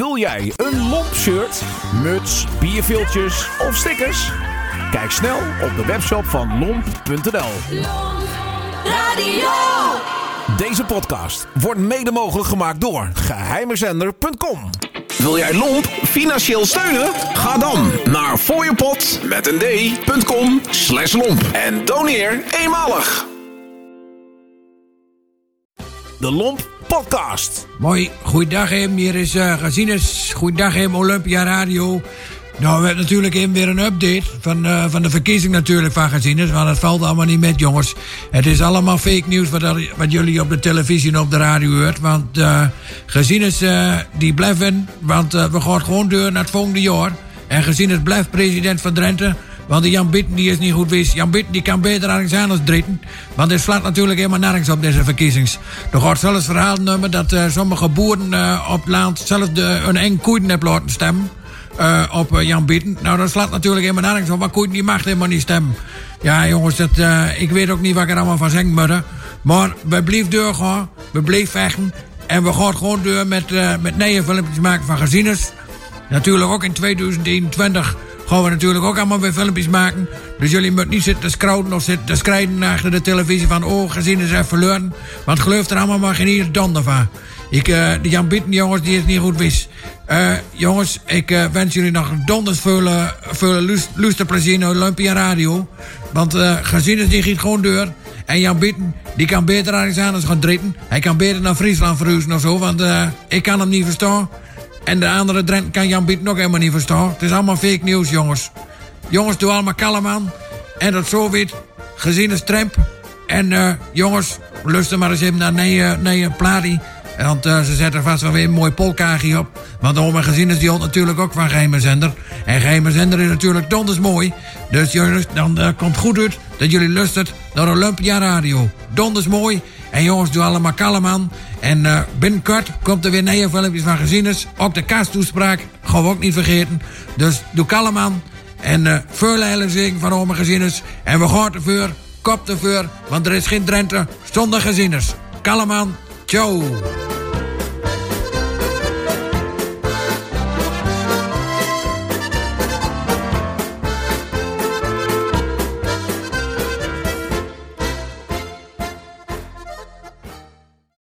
Wil jij een lomp shirt, muts, bierviltjes of stickers? Kijk snel op de webshop van lomp.nl. Deze podcast wordt mede mogelijk gemaakt door geheimezender.com. Wil jij Lomp financieel steunen? Ga dan naar fooiepot met een d.com slash lomp en doneer eenmalig. De Lomp Podcast. Mooi, goeiedag hem. Hier is uh, Gazines. Goeiedag hem, Olympia Radio. Nou, we hebben natuurlijk weer een update van, uh, van de verkiezing natuurlijk van Gazines. Want het valt allemaal niet met, jongens. Het is allemaal fake nieuws wat, wat jullie op de televisie en op de radio hoort. Want uh, Gazines, die blijven. Want we gaan gewoon door naar het volgende jaar. En Gazines blijft president van Drenthe. Want die Jan Bitten die is niet goed wist. Jan Bitten die kan beter ergens anders dritten. Want er slaat natuurlijk helemaal nergens op deze verkiezings. Er gaat zelfs verhaal nummer dat uh, sommige boeren uh, op het land zelfs de, een eng koeien hebben laten stemmen. Uh, op Jan Bitten. Nou, dat slaat natuurlijk helemaal nergens op. Maar koeien die mag helemaal niet stemmen. Ja, jongens, dat, ik weet ook niet wat ik er allemaal van zeggen. Maar we blijven doorgaan. We blijven vechten. En we gaan gewoon door met, met nieuwe filmpjes maken van gezienes. Natuurlijk ook in 2021 gaan we natuurlijk ook allemaal weer filmpjes maken. Dus jullie moeten niet zitten te scrouten of zitten te schrijven achter de televisie van... oh, gezien is even verloren. Want geloof er allemaal maar geen hier donder van. Ik, uh, die Jan Bitten, jongens, die is niet goed wist. Uh, jongens, ik uh, wens jullie nog donders veel, veel luisterplezier naar Olympia Radio. Want gezien is die gaat gewoon door. En Jan Bitten, die kan beter ergens anders gaan dritten. Hij kan beter naar Friesland verhuizen of zo, want ik kan hem niet verstaan. En de andere Drent kan Jan Biet nog helemaal niet verstaan. Het is allemaal fake nieuws, jongens. Jongens, doe allemaal kalm aan. En dat zo wit, gezien is tramp. En uh, jongens, luister maar eens even naar een nee, platie. Want uh, ze zetten vast wel weer een mooi polkaagje op. Want de oma gezien is die hond natuurlijk ook van geheime zender. En geheime zender is natuurlijk donders mooi. Dus jongens, dan komt goed uit dat jullie luistert naar Olympia Radio. Donders mooi. En jongens, doe allemaal kalm aan. En uh, binnenkort komt er weer nieuwe filmpjes van gezienis. Ook de kaastoespraak gaan we ook niet vergeten. Dus doe kalm aan. En uh, veel van oma gezienis. En we gaan ervoor, kop ervoor. Want er is geen Drenthe zonder gezienis. Kalm aan. Ciao.